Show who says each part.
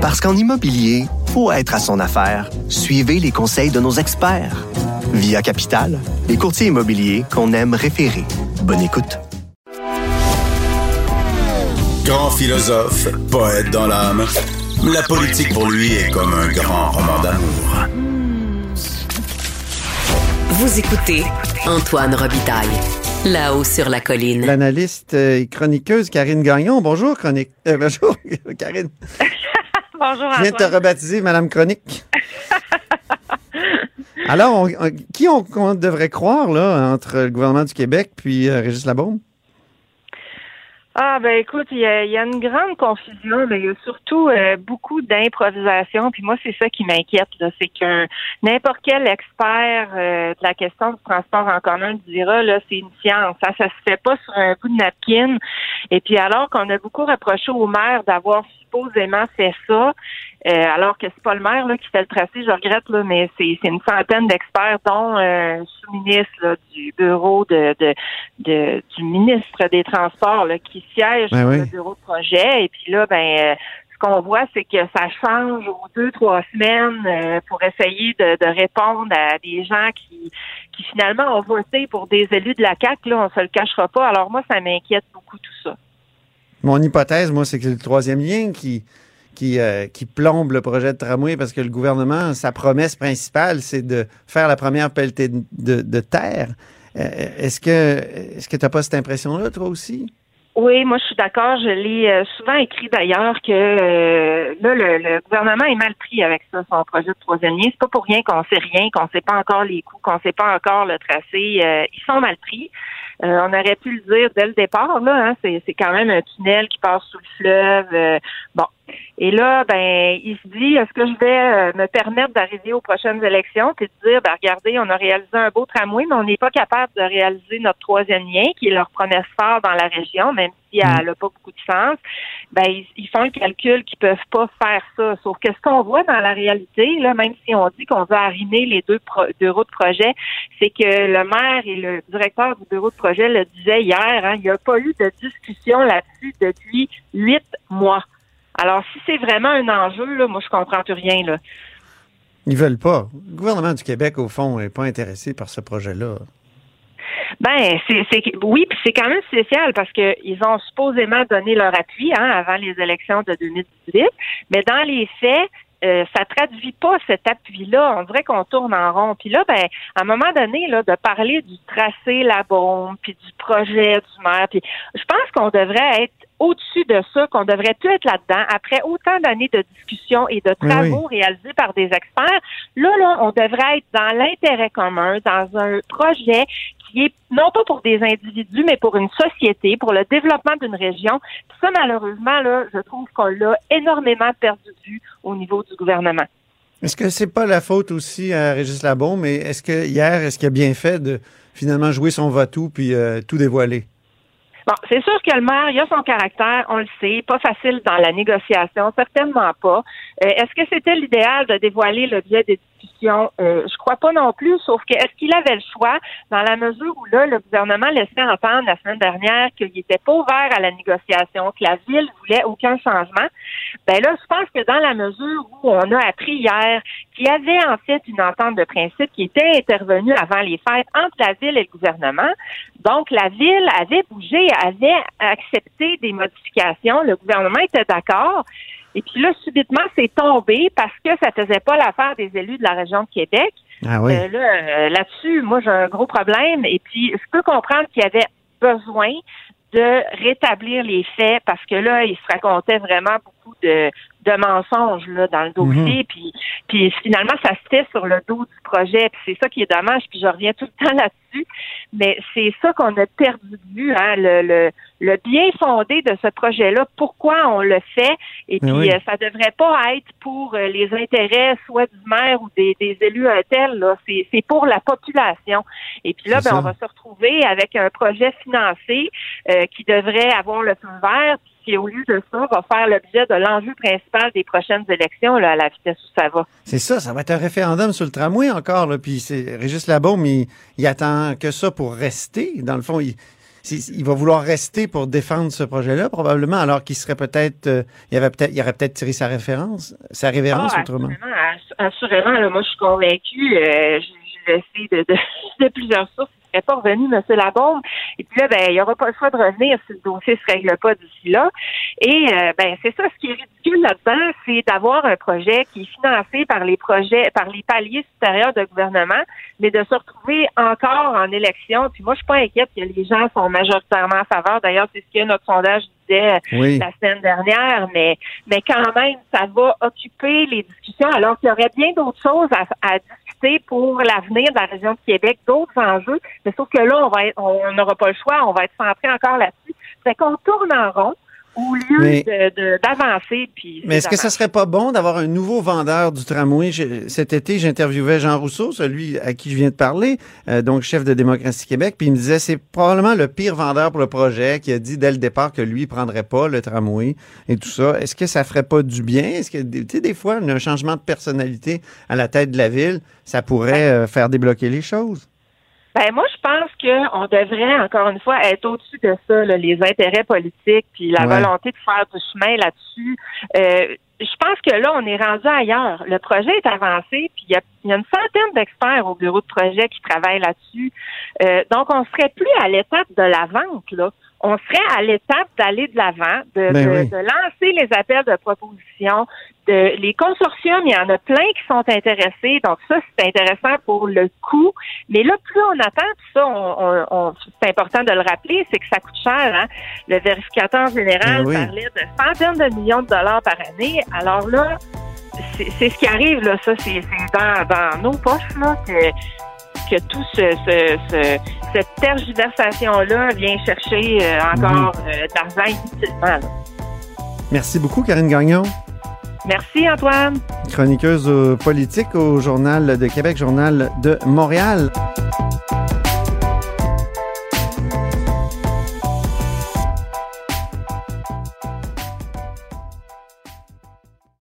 Speaker 1: Parce qu'en immobilier, faut être à son affaire. Suivez les conseils de nos experts. Via Capital, les courtiers immobiliers qu'on aime référer. Bonne écoute.
Speaker 2: Grand philosophe, poète dans l'âme, la politique pour lui est comme un grand roman d'amour.
Speaker 3: Vous écoutez Antoine Robitaille, là-haut sur la colline.
Speaker 4: L'analyste et chroniqueuse Karine Gagnon. Bonjour, chronique. Euh, bonjour, Karine.
Speaker 5: Bonjour,
Speaker 4: Je viens de te rebaptiser Madame Chronique. Alors, on- on- qui on, devrait croire, là, entre le gouvernement du Québec puis euh, Régis Labaume?
Speaker 5: Ah, ben écoute, il y, a, il y a une grande confusion, mais il y a surtout euh, beaucoup d'improvisation. Puis moi, c'est ça qui m'inquiète, là, c'est que n'importe quel expert euh, de la question du transport en commun dira, là, c'est une science. hein, ça se fait pas sur un bout de napkin. Et puis alors qu'on a beaucoup reproché au maire d'avoir supposément fait ça, euh, alors que c'est pas le maire là, qui fait le tracé, je regrette, là, mais c'est une centaine d'experts, dont euh, sous-ministre du bureau de, de, de- du ministre des Transports là, qui siège
Speaker 4: Ben
Speaker 5: sur
Speaker 4: oui.
Speaker 5: le bureau de projet. Et puis là, ben euh, ce qu'on voit, c'est que ça change aux deux, trois semaines euh, pour essayer de, de répondre à des gens qui, qui finalement ont voté pour des élus de la CAQ. Là, on se le cachera pas. Alors moi, ça m'inquiète beaucoup tout.
Speaker 4: Mon hypothèse, moi, c'est que c'est le troisième lien euh, qui plombe le projet de tramway parce que le gouvernement, sa promesse principale, c'est de faire la première pelletée de, terre. Euh, est-ce que que tu n'as pas cette impression-là, toi aussi?
Speaker 5: Oui, moi je suis d'accord. Je l'ai euh, souvent écrit d'ailleurs que là le, gouvernement est mal pris avec ça, son projet de troisième lien. C'est pas pour rien qu'on sait rien, qu'on sait pas encore les coûts, qu'on sait pas encore le tracé. Ils sont mal pris. Euh, on aurait pu le dire dès le départ. Là, hein, c'est, c'est quand même un tunnel qui passe sous le fleuve. Euh, bon. Et là, ben, il se dit, est-ce que je vais euh, me permettre d'arriver aux prochaines élections puis de dire, ben, regardez, on a réalisé un beau tramway, mais on n'est pas capable de réaliser notre troisième lien, qui est leur promesse phare dans la région, même si elle n'a pas beaucoup de sens. Ben, ils, ils font le calcul qu'ils peuvent pas faire ça. Sauf que ce qu'on voit dans la réalité, là, même si on dit qu'on veut arrimer les deux pro- bureaux de projet, c'est que le maire et le directeur du bureau de projet le disaient hier, hein, il n'y a pas eu de discussion là-dessus depuis huit mois. Alors, si c'est vraiment un enjeu, là, moi, je comprends plus rien. Là.
Speaker 4: Ils veulent pas. Le gouvernement du Québec, au fond, n'est pas intéressé par ce projet-là.
Speaker 5: Ben, c'est oui, puis c'est quand même spécial parce que ils ont supposément donné leur appui hein, avant les élections de 2018, mais dans les faits, euh, ça traduit pas cet appui-là. On dirait qu'on tourne en rond. Puis là, ben, à un moment donné, là, de parler du tracé la bombe, puis du projet du maire, puis je pense qu'on devrait être au-dessus de ça, qu'on devrait plus être là-dedans. Après autant d'années de discussions et de
Speaker 4: Oui,
Speaker 5: travaux réalisés par des experts, là, là, on devrait être dans l'intérêt commun, dans un projet qui est non pas pour des individus, mais pour une société, pour le développement d'une région. Puis ça, malheureusement, là, je trouve qu'on l'a énormément perdu de vue au niveau du gouvernement.
Speaker 4: Est-ce que c'est pas la faute aussi à Régis Labaume, mais est-ce que hier, est-ce qu'il a bien fait de finalement jouer son va-tout puis euh, tout dévoiler?
Speaker 5: Bon, c'est sûr que le maire, il a son caractère, on le sait, pas facile dans la négociation, certainement pas. Euh, est-ce que c'était l'idéal de dévoiler le biais des discussions? Euh, je crois pas non plus, sauf que est-ce qu'il avait le choix dans la mesure où là, le gouvernement laissait entendre la semaine dernière qu'il n'était pas ouvert à la négociation, que la ville voulait aucun changement? Ben là, je pense que dans la mesure où on a appris hier qu'il y avait en fait une entente de principe qui était intervenue avant les fêtes entre la ville et le gouvernement, donc la ville avait bougé, avait accepté des modifications, le gouvernement était d'accord. Et puis là, subitement, c'est tombé parce que ça faisait pas l'affaire des élus de la région de Québec.
Speaker 4: Ah oui.
Speaker 5: Euh, là, euh, là-dessus, moi, j'ai un gros problème. Et puis, je peux comprendre qu'il y avait besoin de rétablir les faits parce que là, il se racontait vraiment beaucoup de, de mensonges là, dans le dossier. Puis, puis finalement, ça se fait sur le dos du projet. Puis c'est ça qui est dommage. Puis je reviens tout le temps là-dessus. Mais c'est ça qu'on a perdu de vue, hein, le, le, le bien fondé de ce projet-là. Pourquoi on le fait Et
Speaker 4: Mais
Speaker 5: puis
Speaker 4: oui.
Speaker 5: euh, ça devrait pas être pour euh, les intérêts soit du maire ou des, des élus un tel. Là, c'est, c'est pour la population. Et puis là, ben, on va se retrouver avec un projet financé euh, qui devrait avoir le feu vert, qui au lieu de ça va faire l'objet de l'enjeu principal des prochaines élections là, à la vitesse où ça va.
Speaker 4: C'est ça, ça va être un référendum sur le tramway encore. Là, puis c'est Régis Labaume, il, il attend que ça pour rester. Dans le fond, il, il va vouloir rester pour défendre ce projet-là, probablement, alors qu'il serait peut-être, euh, il, avait peut-être, il aurait peut-être tiré sa référence, sa révérence
Speaker 5: ah,
Speaker 4: autrement.
Speaker 5: Assurément, assurément moi, je suis convaincue. Euh, je, de, de, de plusieurs sources serait pas revenu, M. Labombe. Et puis là, ben, il n'y aura pas le choix de revenir si le dossier se règle pas d'ici là. Et euh, ben, c'est ça, ce qui est ridicule là-dedans, c'est d'avoir un projet qui est financé par les projets, par les paliers supérieurs de gouvernement, mais de se retrouver encore en élection. Puis moi, je suis pas inquiète que les gens sont majoritairement en faveur. D'ailleurs, c'est ce que notre sondage disait la semaine dernière, mais mais quand même, ça va occuper les discussions alors qu'il y aurait bien d'autres choses à, à discuter pour l'avenir de la région de Québec, d'autres enjeux. Mais sauf que là, on va on n'aura pas le choix, on va être centré encore là-dessus. Fait qu'on tourne en rond au lieu d'avancer. Puis
Speaker 4: mais est-ce que ça serait pas bon d'avoir un nouveau vendeur du tramway? cet été, j'interviewais Jean Rousseau, celui à qui je viens de parler, euh, donc chef de Démocratie Québec, puis il me disait c'est probablement le pire vendeur pour le projet qui a dit dès le départ que lui prendrait pas le tramway et tout ça. Est-ce que ça ferait pas du bien? Est-ce que, tu sais, des fois, un changement de personnalité à la tête de la ville, ça pourrait euh, faire débloquer les choses?
Speaker 5: Ben moi, je pense qu'on devrait encore une fois être au-dessus de ça, les intérêts politiques, puis la volonté de faire du chemin là-dessus. Euh, je pense que là, on est rendu ailleurs. Le projet est avancé, puis il y a, une centaine d'experts au bureau de projet qui travaillent là-dessus. Euh, donc, on serait plus à l'étape de la vente, là on serait à l'étape d'aller de l'avant, de, ben de, lancer les appels de proposition. De, les consortiums, il y en a plein qui sont intéressés. Donc ça, c'est intéressant pour le coût. Mais là, plus on attend, ça, on, on, c'est important de le rappeler, c'est que ça coûte cher. Hein? Le vérificateur général ben parlait de centaines de millions de dollars par année. Alors là, c'est ce qui arrive, là. Ça, c'est dans, dans nos poches, là, que que tout ce, cette tergiversation-là vient chercher euh, encore euh, d'argent inutilement.
Speaker 4: Merci beaucoup, Karine Gagnon.
Speaker 5: Merci, Antoine.
Speaker 4: Chroniqueuse politique au Journal de Québec, Journal de Montréal.